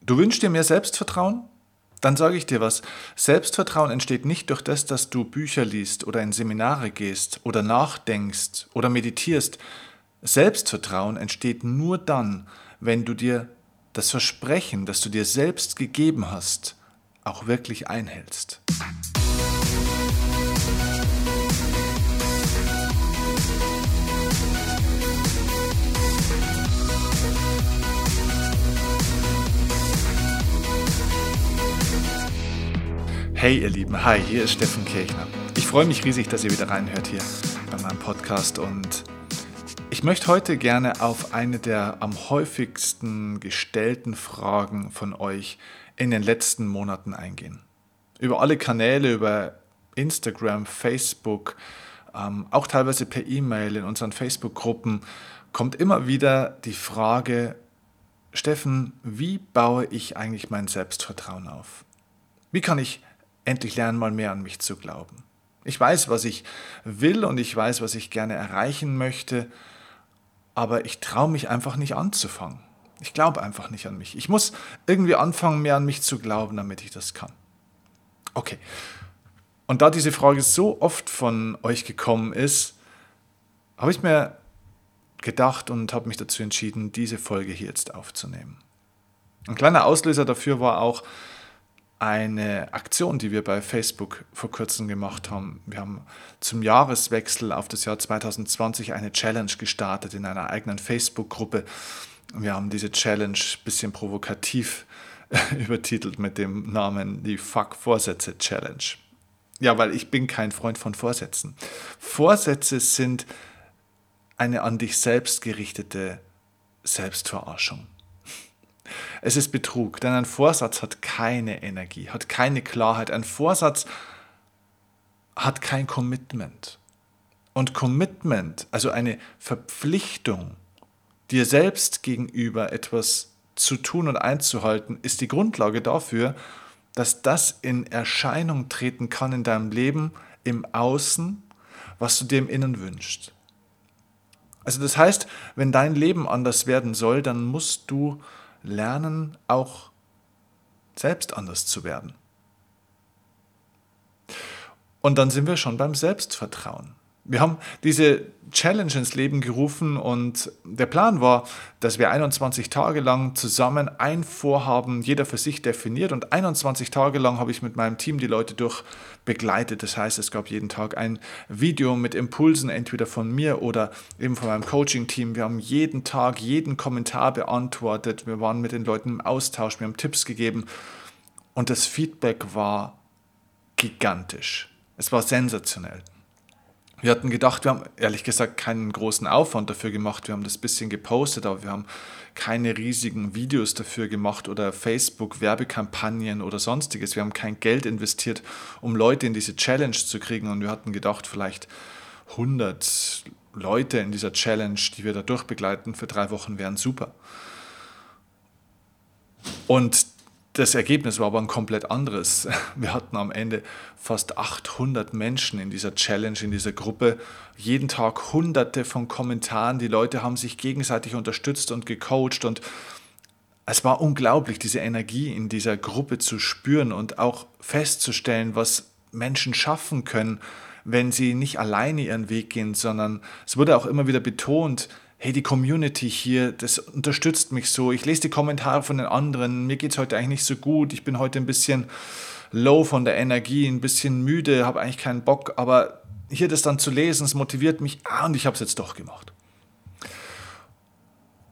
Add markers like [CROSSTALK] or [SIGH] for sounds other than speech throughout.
Du wünschst dir mehr Selbstvertrauen? Dann sage ich dir was. Selbstvertrauen entsteht nicht durch das, dass du Bücher liest oder in Seminare gehst oder nachdenkst oder meditierst. Selbstvertrauen entsteht nur dann, wenn du dir das Versprechen, das du dir selbst gegeben hast, auch wirklich einhältst. Hey ihr Lieben, hi, hier ist Steffen Kirchner. Ich freue mich riesig, dass ihr wieder reinhört hier bei meinem Podcast und ich möchte heute gerne auf eine der am häufigsten gestellten Fragen von euch in den letzten Monaten eingehen. Über alle Kanäle, über Instagram, Facebook, ähm, auch teilweise per E-Mail in unseren Facebook-Gruppen kommt immer wieder die Frage, Steffen, wie baue ich eigentlich mein Selbstvertrauen auf? Wie kann ich endlich lernen, mal mehr an mich zu glauben. Ich weiß, was ich will und ich weiß, was ich gerne erreichen möchte, aber ich traue mich einfach nicht anzufangen. Ich glaube einfach nicht an mich. Ich muss irgendwie anfangen, mehr an mich zu glauben, damit ich das kann. Okay. Und da diese Frage so oft von euch gekommen ist, habe ich mir gedacht und habe mich dazu entschieden, diese Folge hier jetzt aufzunehmen. Ein kleiner Auslöser dafür war auch, eine Aktion, die wir bei Facebook vor kurzem gemacht haben. Wir haben zum Jahreswechsel auf das Jahr 2020 eine Challenge gestartet in einer eigenen Facebook-Gruppe. Wir haben diese Challenge ein bisschen provokativ [LAUGHS] übertitelt mit dem Namen die Fuck-Vorsätze Challenge. Ja, weil ich bin kein Freund von Vorsätzen. Vorsätze sind eine an dich selbst gerichtete Selbstverarschung. Es ist Betrug, denn ein Vorsatz hat keine Energie, hat keine Klarheit. Ein Vorsatz hat kein Commitment. Und Commitment, also eine Verpflichtung, dir selbst gegenüber etwas zu tun und einzuhalten, ist die Grundlage dafür, dass das in Erscheinung treten kann in deinem Leben, im Außen, was du dir im Innen wünschst. Also das heißt, wenn dein Leben anders werden soll, dann musst du lernen, auch selbst anders zu werden. Und dann sind wir schon beim Selbstvertrauen. Wir haben diese Challenge ins Leben gerufen und der Plan war, dass wir 21 Tage lang zusammen ein Vorhaben, jeder für sich definiert und 21 Tage lang habe ich mit meinem Team die Leute durch begleitet. Das heißt, es gab jeden Tag ein Video mit Impulsen, entweder von mir oder eben von meinem Coaching-Team. Wir haben jeden Tag jeden Kommentar beantwortet. Wir waren mit den Leuten im Austausch, wir haben Tipps gegeben und das Feedback war gigantisch. Es war sensationell. Wir hatten gedacht, wir haben ehrlich gesagt keinen großen Aufwand dafür gemacht. Wir haben das bisschen gepostet, aber wir haben keine riesigen Videos dafür gemacht oder Facebook-Werbekampagnen oder sonstiges. Wir haben kein Geld investiert, um Leute in diese Challenge zu kriegen. Und wir hatten gedacht, vielleicht 100 Leute in dieser Challenge, die wir da durchbegleiten für drei Wochen, wären super. Und das Ergebnis war aber ein komplett anderes. [LAUGHS] Wir hatten am Ende fast 800 Menschen in dieser Challenge, in dieser Gruppe. Jeden Tag hunderte von Kommentaren. Die Leute haben sich gegenseitig unterstützt und gecoacht und es war unglaublich, diese Energie in dieser Gruppe zu spüren und auch festzustellen, was Menschen schaffen können, wenn sie nicht alleine ihren Weg gehen, sondern es wurde auch immer wieder betont, hey, die Community hier, das unterstützt mich so. Ich lese die Kommentare von den anderen. Mir geht es heute eigentlich nicht so gut. Ich bin heute ein bisschen low von der Energie, ein bisschen müde, habe eigentlich keinen Bock. Aber hier das dann zu lesen, es motiviert mich. Ah, und ich habe es jetzt doch gemacht.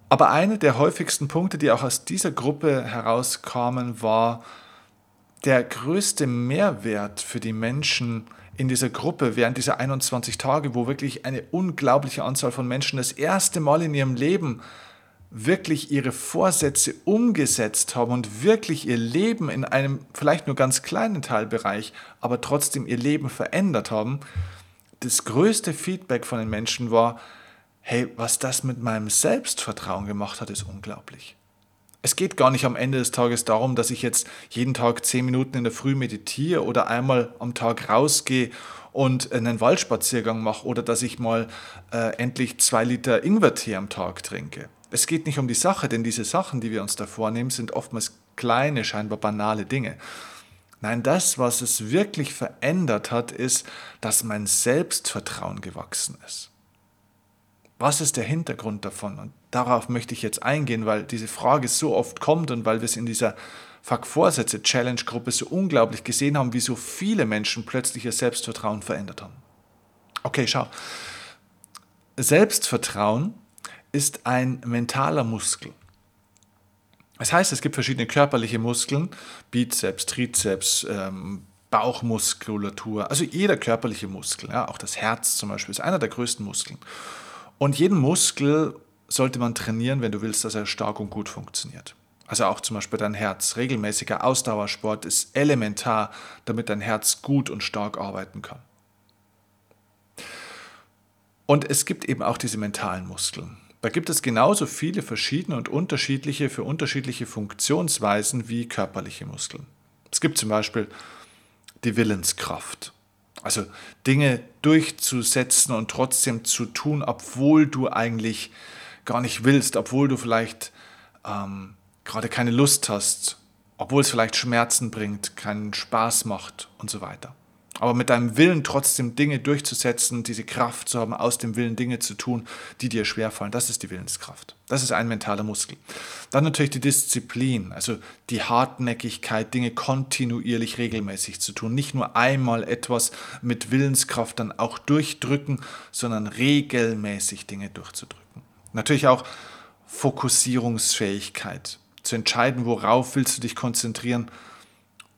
Aber einer der häufigsten Punkte, die auch aus dieser Gruppe herauskamen, war der größte Mehrwert für die Menschen, in dieser Gruppe während dieser 21 Tage, wo wirklich eine unglaubliche Anzahl von Menschen das erste Mal in ihrem Leben wirklich ihre Vorsätze umgesetzt haben und wirklich ihr Leben in einem vielleicht nur ganz kleinen Teilbereich, aber trotzdem ihr Leben verändert haben, das größte Feedback von den Menschen war, hey, was das mit meinem Selbstvertrauen gemacht hat, ist unglaublich. Es geht gar nicht am Ende des Tages darum, dass ich jetzt jeden Tag zehn Minuten in der Früh meditiere oder einmal am Tag rausgehe und einen Waldspaziergang mache oder dass ich mal äh, endlich zwei Liter Ingwertee am Tag trinke. Es geht nicht um die Sache, denn diese Sachen, die wir uns da vornehmen, sind oftmals kleine, scheinbar banale Dinge. Nein, das, was es wirklich verändert hat, ist, dass mein Selbstvertrauen gewachsen ist. Was ist der Hintergrund davon? Und darauf möchte ich jetzt eingehen, weil diese Frage so oft kommt und weil wir es in dieser Fuck-Vorsätze-Challenge-Gruppe so unglaublich gesehen haben, wie so viele Menschen plötzlich ihr Selbstvertrauen verändert haben. Okay, schau. Selbstvertrauen ist ein mentaler Muskel. Das heißt, es gibt verschiedene körperliche Muskeln, Bizeps, Trizeps, ähm, Bauchmuskulatur, also jeder körperliche Muskel, ja, auch das Herz zum Beispiel ist einer der größten Muskeln. Und jeden Muskel sollte man trainieren, wenn du willst, dass er stark und gut funktioniert. Also auch zum Beispiel dein Herz. Regelmäßiger Ausdauersport ist elementar, damit dein Herz gut und stark arbeiten kann. Und es gibt eben auch diese mentalen Muskeln. Da gibt es genauso viele verschiedene und unterschiedliche für unterschiedliche Funktionsweisen wie körperliche Muskeln. Es gibt zum Beispiel die Willenskraft. Also Dinge durchzusetzen und trotzdem zu tun, obwohl du eigentlich gar nicht willst, obwohl du vielleicht ähm, gerade keine Lust hast, obwohl es vielleicht Schmerzen bringt, keinen Spaß macht und so weiter aber mit deinem Willen trotzdem Dinge durchzusetzen, diese Kraft zu haben, aus dem Willen Dinge zu tun, die dir schwerfallen, das ist die Willenskraft. Das ist ein mentaler Muskel. Dann natürlich die Disziplin, also die Hartnäckigkeit, Dinge kontinuierlich regelmäßig zu tun. Nicht nur einmal etwas mit Willenskraft dann auch durchdrücken, sondern regelmäßig Dinge durchzudrücken. Natürlich auch Fokussierungsfähigkeit, zu entscheiden, worauf willst du dich konzentrieren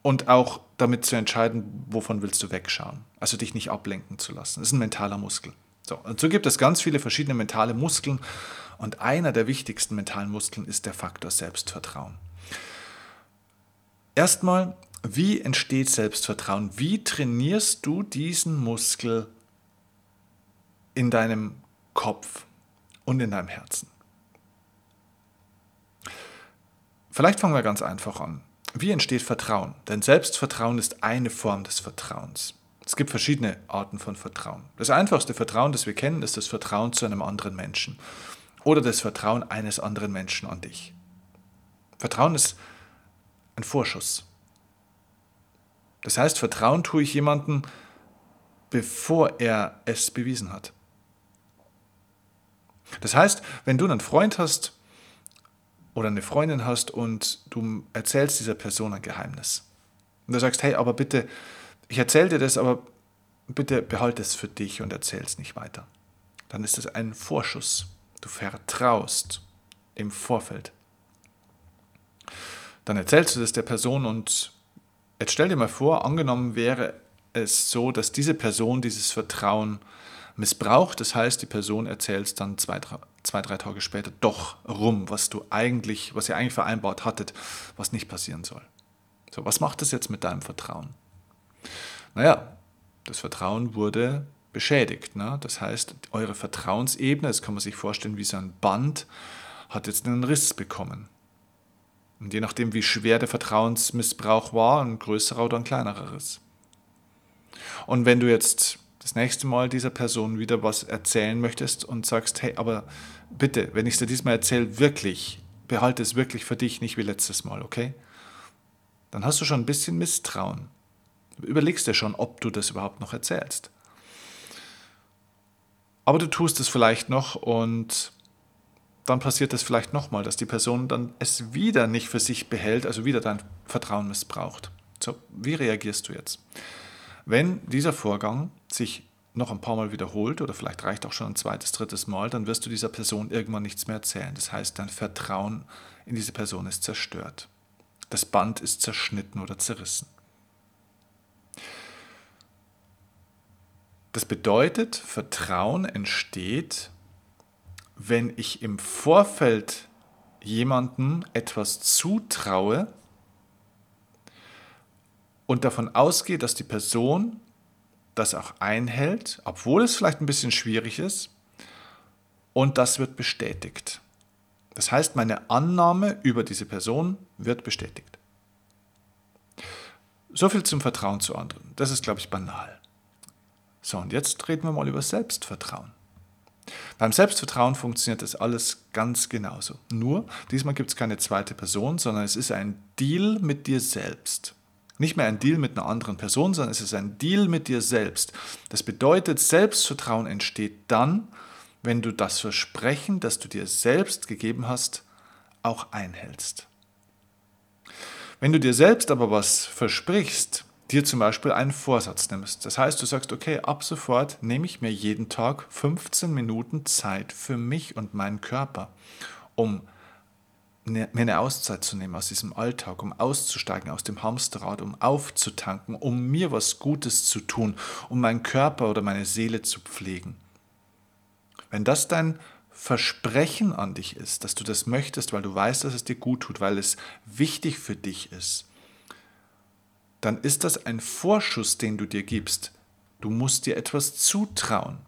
und auch damit zu entscheiden, wovon willst du wegschauen. Also dich nicht ablenken zu lassen. Das ist ein mentaler Muskel. So, und so gibt es ganz viele verschiedene mentale Muskeln und einer der wichtigsten mentalen Muskeln ist der Faktor Selbstvertrauen. Erstmal, wie entsteht Selbstvertrauen? Wie trainierst du diesen Muskel in deinem Kopf und in deinem Herzen? Vielleicht fangen wir ganz einfach an. Wie entsteht Vertrauen? Denn Selbstvertrauen ist eine Form des Vertrauens. Es gibt verschiedene Arten von Vertrauen. Das einfachste Vertrauen, das wir kennen, ist das Vertrauen zu einem anderen Menschen oder das Vertrauen eines anderen Menschen an dich. Vertrauen ist ein Vorschuss. Das heißt, Vertrauen tue ich jemandem, bevor er es bewiesen hat. Das heißt, wenn du einen Freund hast, oder eine Freundin hast und du erzählst dieser Person ein Geheimnis. Und du sagst, hey, aber bitte, ich erzähle dir das, aber bitte behalte es für dich und erzähl es nicht weiter. Dann ist es ein Vorschuss. Du vertraust im Vorfeld. Dann erzählst du das der Person und jetzt stell dir mal vor, angenommen wäre es so, dass diese Person dieses Vertrauen missbraucht. Das heißt, die Person erzählt dann zwei, zwei, drei Tage später doch rum, was du eigentlich, was ihr eigentlich vereinbart hattet, was nicht passieren soll. So, was macht das jetzt mit deinem Vertrauen? Naja, das Vertrauen wurde beschädigt. Ne? Das heißt, eure Vertrauensebene, das kann man sich vorstellen wie so ein Band, hat jetzt einen Riss bekommen. Und je nachdem, wie schwer der Vertrauensmissbrauch war, ein größerer oder ein kleinerer Riss. Und wenn du jetzt das nächste Mal dieser Person wieder was erzählen möchtest und sagst, hey, aber bitte, wenn ich es dir diesmal erzähle, wirklich, behalte es wirklich für dich, nicht wie letztes Mal, okay? Dann hast du schon ein bisschen Misstrauen. Überlegst dir schon, ob du das überhaupt noch erzählst. Aber du tust es vielleicht noch und dann passiert es vielleicht nochmal, dass die Person dann es wieder nicht für sich behält, also wieder dein Vertrauen missbraucht. So, wie reagierst du jetzt? Wenn dieser Vorgang sich noch ein paar Mal wiederholt oder vielleicht reicht auch schon ein zweites, drittes Mal, dann wirst du dieser Person irgendwann nichts mehr erzählen. Das heißt, dein Vertrauen in diese Person ist zerstört. Das Band ist zerschnitten oder zerrissen. Das bedeutet, Vertrauen entsteht, wenn ich im Vorfeld jemandem etwas zutraue, und davon ausgehe, dass die Person das auch einhält, obwohl es vielleicht ein bisschen schwierig ist, und das wird bestätigt. Das heißt, meine Annahme über diese Person wird bestätigt. So viel zum Vertrauen zu anderen. Das ist, glaube ich, banal. So, und jetzt reden wir mal über Selbstvertrauen. Beim Selbstvertrauen funktioniert das alles ganz genauso. Nur, diesmal gibt es keine zweite Person, sondern es ist ein Deal mit dir selbst. Nicht mehr ein Deal mit einer anderen Person, sondern es ist ein Deal mit dir selbst. Das bedeutet, Selbstvertrauen entsteht dann, wenn du das Versprechen, das du dir selbst gegeben hast, auch einhältst. Wenn du dir selbst aber was versprichst, dir zum Beispiel einen Vorsatz nimmst. Das heißt, du sagst, okay, ab sofort nehme ich mir jeden Tag 15 Minuten Zeit für mich und meinen Körper, um mir eine Auszeit zu nehmen aus diesem Alltag, um auszusteigen aus dem Hamsterrad, um aufzutanken, um mir was Gutes zu tun, um meinen Körper oder meine Seele zu pflegen. Wenn das dein Versprechen an dich ist, dass du das möchtest, weil du weißt, dass es dir gut tut, weil es wichtig für dich ist, dann ist das ein Vorschuss, den du dir gibst. Du musst dir etwas zutrauen.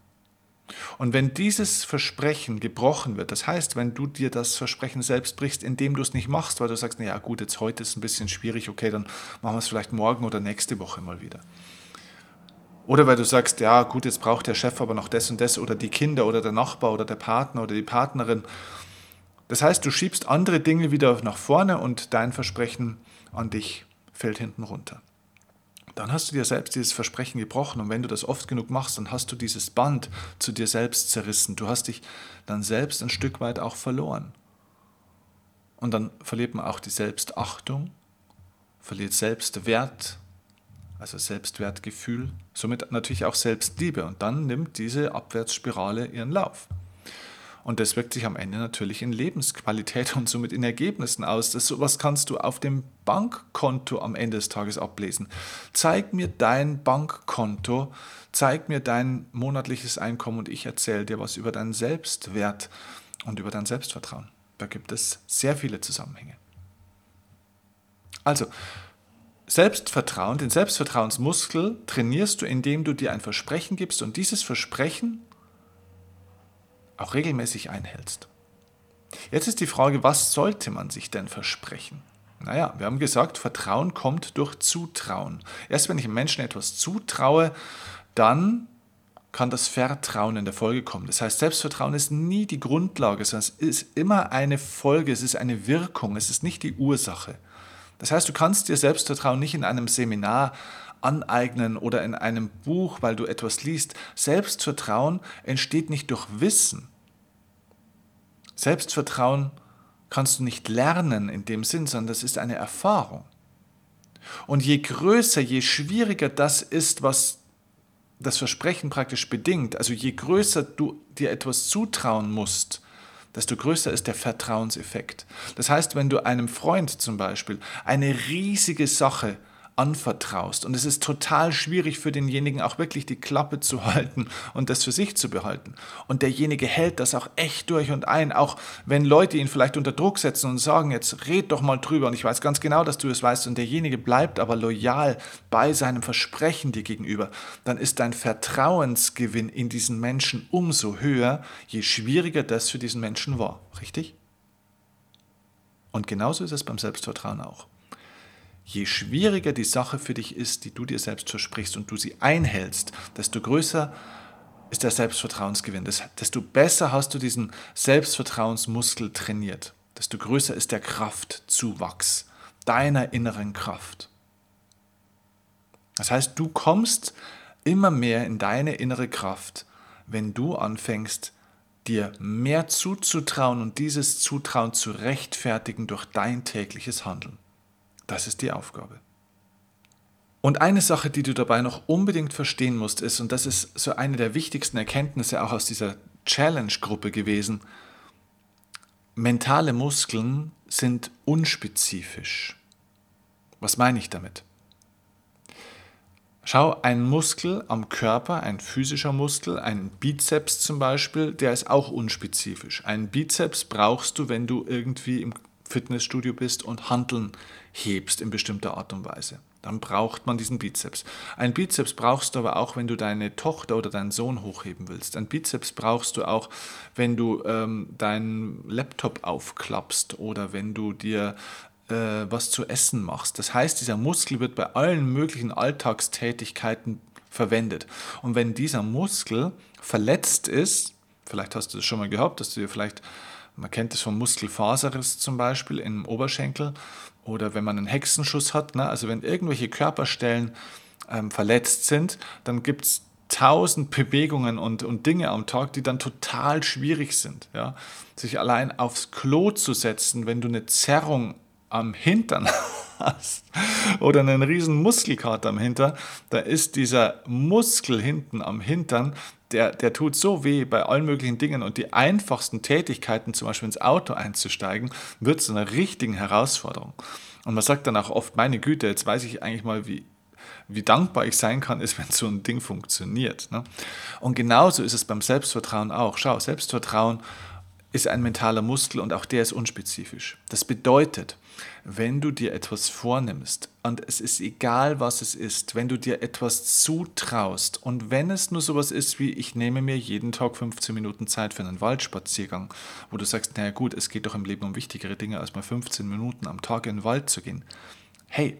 Und wenn dieses Versprechen gebrochen wird, das heißt, wenn du dir das Versprechen selbst brichst, indem du es nicht machst, weil du sagst, naja gut, jetzt heute ist es ein bisschen schwierig, okay, dann machen wir es vielleicht morgen oder nächste Woche mal wieder. Oder weil du sagst, ja gut, jetzt braucht der Chef aber noch das und das oder die Kinder oder der Nachbar oder der Partner oder die Partnerin. Das heißt, du schiebst andere Dinge wieder nach vorne und dein Versprechen an dich fällt hinten runter. Dann hast du dir selbst dieses Versprechen gebrochen und wenn du das oft genug machst, dann hast du dieses Band zu dir selbst zerrissen. Du hast dich dann selbst ein Stück weit auch verloren. Und dann verliert man auch die Selbstachtung, verliert Selbstwert, also Selbstwertgefühl, somit natürlich auch Selbstliebe. Und dann nimmt diese Abwärtsspirale ihren Lauf. Und das wirkt sich am Ende natürlich in Lebensqualität und somit in Ergebnissen aus. Das sowas kannst du auf dem Bankkonto am Ende des Tages ablesen. Zeig mir dein Bankkonto, zeig mir dein monatliches Einkommen und ich erzähle dir was über deinen Selbstwert und über dein Selbstvertrauen. Da gibt es sehr viele Zusammenhänge. Also, Selbstvertrauen, den Selbstvertrauensmuskel trainierst du, indem du dir ein Versprechen gibst und dieses Versprechen auch regelmäßig einhältst. Jetzt ist die Frage, was sollte man sich denn versprechen? Naja, wir haben gesagt, Vertrauen kommt durch Zutrauen. Erst wenn ich einem Menschen etwas zutraue, dann kann das Vertrauen in der Folge kommen. Das heißt, Selbstvertrauen ist nie die Grundlage, sondern es ist immer eine Folge, es ist eine Wirkung, es ist nicht die Ursache. Das heißt, du kannst dir Selbstvertrauen nicht in einem Seminar aneignen oder in einem Buch, weil du etwas liest. Selbstvertrauen entsteht nicht durch Wissen. Selbstvertrauen kannst du nicht lernen in dem Sinn, sondern das ist eine Erfahrung. Und je größer, je schwieriger das ist, was das Versprechen praktisch bedingt, also je größer du dir etwas zutrauen musst, desto größer ist der Vertrauenseffekt. Das heißt, wenn du einem Freund zum Beispiel eine riesige Sache anvertraust. Und es ist total schwierig für denjenigen auch wirklich die Klappe zu [LAUGHS] halten und das für sich zu behalten. Und derjenige hält das auch echt durch und ein, auch wenn Leute ihn vielleicht unter Druck setzen und sagen, jetzt red doch mal drüber. Und ich weiß ganz genau, dass du es weißt. Und derjenige bleibt aber loyal bei seinem Versprechen dir gegenüber. Dann ist dein Vertrauensgewinn in diesen Menschen umso höher, je schwieriger das für diesen Menschen war. Richtig? Und genauso ist es beim Selbstvertrauen auch je schwieriger die Sache für dich ist, die du dir selbst versprichst und du sie einhältst, desto größer ist der Selbstvertrauensgewinn, desto besser hast du diesen Selbstvertrauensmuskel trainiert, desto größer ist der Kraftzuwachs deiner inneren Kraft. Das heißt, du kommst immer mehr in deine innere Kraft, wenn du anfängst, dir mehr zuzutrauen und dieses Zutrauen zu rechtfertigen durch dein tägliches Handeln. Das ist die Aufgabe. Und eine Sache, die du dabei noch unbedingt verstehen musst, ist, und das ist so eine der wichtigsten Erkenntnisse auch aus dieser Challenge-Gruppe gewesen, mentale Muskeln sind unspezifisch. Was meine ich damit? Schau, ein Muskel am Körper, ein physischer Muskel, ein Bizeps zum Beispiel, der ist auch unspezifisch. Einen Bizeps brauchst du, wenn du irgendwie im Fitnessstudio bist und Handeln hebst in bestimmter Art und Weise. Dann braucht man diesen Bizeps. Ein Bizeps brauchst du aber auch, wenn du deine Tochter oder deinen Sohn hochheben willst. Ein Bizeps brauchst du auch, wenn du ähm, deinen Laptop aufklappst oder wenn du dir äh, was zu essen machst. Das heißt, dieser Muskel wird bei allen möglichen Alltagstätigkeiten verwendet. Und wenn dieser Muskel verletzt ist, Vielleicht hast du das schon mal gehabt, dass du dir vielleicht, man kennt es vom Muskelfaserriss zum Beispiel im Oberschenkel oder wenn man einen Hexenschuss hat, ne? also wenn irgendwelche Körperstellen ähm, verletzt sind, dann gibt es tausend Bewegungen und, und Dinge am Tag, die dann total schwierig sind. Ja? Sich allein aufs Klo zu setzen, wenn du eine Zerrung am Hintern [LAUGHS] hast oder einen riesen Muskelkater am Hintern, da ist dieser Muskel hinten am Hintern, der, der tut so weh bei allen möglichen Dingen und die einfachsten Tätigkeiten, zum Beispiel ins Auto einzusteigen, wird zu einer richtigen Herausforderung. Und man sagt dann auch oft, meine Güte, jetzt weiß ich eigentlich mal, wie, wie dankbar ich sein kann, ist, [LAUGHS] wenn so ein Ding funktioniert. Ne? Und genauso ist es beim Selbstvertrauen auch. Schau, Selbstvertrauen ist ein mentaler Muskel und auch der ist unspezifisch. Das bedeutet, wenn du dir etwas vornimmst und es ist egal, was es ist, wenn du dir etwas zutraust und wenn es nur sowas ist wie ich nehme mir jeden Tag 15 Minuten Zeit für einen Waldspaziergang, wo du sagst, naja gut, es geht doch im Leben um wichtigere Dinge, als mal 15 Minuten am Tag in den Wald zu gehen. Hey,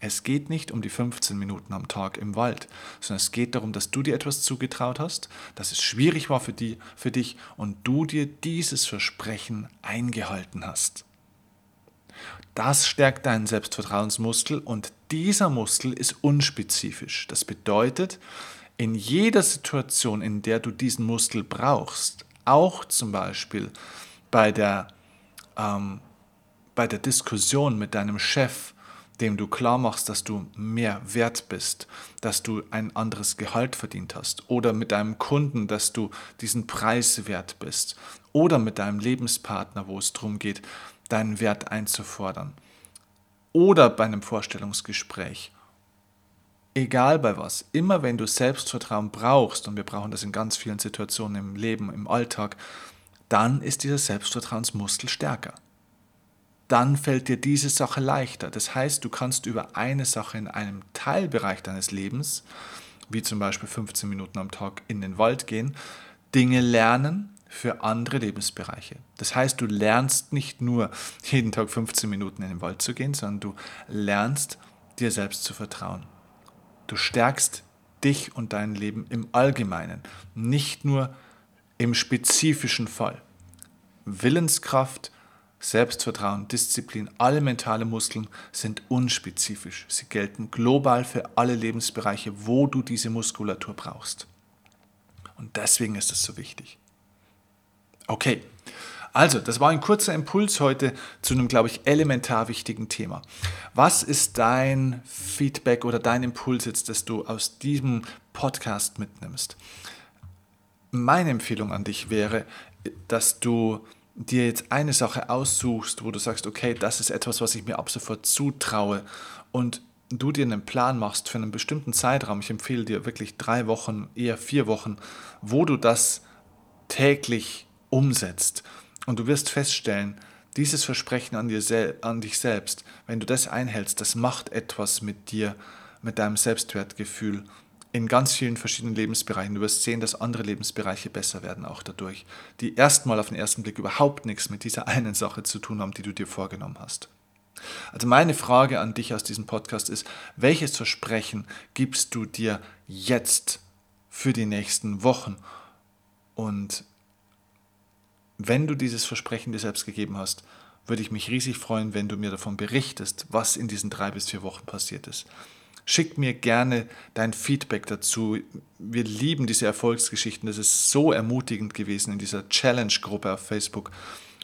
es geht nicht um die 15 Minuten am Tag im Wald, sondern es geht darum, dass du dir etwas zugetraut hast, dass es schwierig war für, die, für dich und du dir dieses Versprechen eingehalten hast. Das stärkt deinen Selbstvertrauensmuskel und dieser Muskel ist unspezifisch. Das bedeutet, in jeder Situation, in der du diesen Muskel brauchst, auch zum Beispiel bei der, ähm, bei der Diskussion mit deinem Chef, dem du klar machst, dass du mehr wert bist, dass du ein anderes Gehalt verdient hast oder mit deinem Kunden, dass du diesen Preis wert bist oder mit deinem Lebenspartner, wo es darum geht, deinen Wert einzufordern oder bei einem Vorstellungsgespräch. Egal bei was, immer wenn du Selbstvertrauen brauchst, und wir brauchen das in ganz vielen Situationen im Leben, im Alltag, dann ist dieser Selbstvertrauensmuskel stärker dann fällt dir diese Sache leichter. Das heißt, du kannst über eine Sache in einem Teilbereich deines Lebens, wie zum Beispiel 15 Minuten am Tag in den Wald gehen, Dinge lernen für andere Lebensbereiche. Das heißt, du lernst nicht nur jeden Tag 15 Minuten in den Wald zu gehen, sondern du lernst dir selbst zu vertrauen. Du stärkst dich und dein Leben im Allgemeinen, nicht nur im spezifischen Fall. Willenskraft, Selbstvertrauen, Disziplin, alle mentale Muskeln sind unspezifisch. Sie gelten global für alle Lebensbereiche, wo du diese Muskulatur brauchst. Und deswegen ist es so wichtig. Okay, also das war ein kurzer Impuls heute zu einem, glaube ich, elementar wichtigen Thema. Was ist dein Feedback oder dein Impuls jetzt, das du aus diesem Podcast mitnimmst? Meine Empfehlung an dich wäre, dass du dir jetzt eine Sache aussuchst, wo du sagst, okay, das ist etwas, was ich mir ab sofort zutraue und du dir einen Plan machst für einen bestimmten Zeitraum, ich empfehle dir wirklich drei Wochen, eher vier Wochen, wo du das täglich umsetzt. Und du wirst feststellen, dieses Versprechen an, dir an dich selbst, wenn du das einhältst, das macht etwas mit dir, mit deinem Selbstwertgefühl in ganz vielen verschiedenen Lebensbereichen. Du wirst sehen, dass andere Lebensbereiche besser werden auch dadurch, die erstmal auf den ersten Blick überhaupt nichts mit dieser [LAUGHS] einen Sache zu tun haben, die du dir vorgenommen hast. Also meine Frage an dich aus diesem Podcast ist, welches Versprechen gibst du dir jetzt für die nächsten Wochen? Und wenn du dieses Versprechen dir selbst gegeben hast, würde ich mich riesig freuen, wenn du mir davon berichtest, was in diesen drei bis vier Wochen passiert ist. Schick mir gerne dein Feedback dazu. Wir lieben diese Erfolgsgeschichten. Das ist so ermutigend gewesen in dieser Challenge-Gruppe auf Facebook,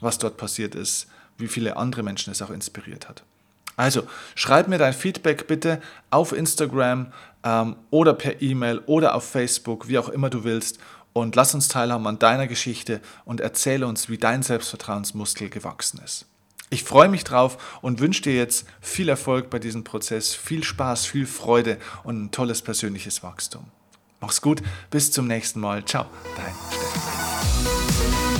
was dort passiert ist, wie viele andere Menschen es auch inspiriert hat. Also, schreib mir dein Feedback bitte auf Instagram ähm, oder per E-Mail oder auf Facebook, wie auch immer du willst. Und lass uns teilhaben an deiner Geschichte und erzähle uns, wie dein Selbstvertrauensmuskel gewachsen ist. Ich freue mich drauf und wünsche dir jetzt viel Erfolg bei diesem Prozess, viel Spaß, viel Freude und ein tolles persönliches Wachstum. Mach's gut, bis zum nächsten Mal. Ciao, dein Steffen.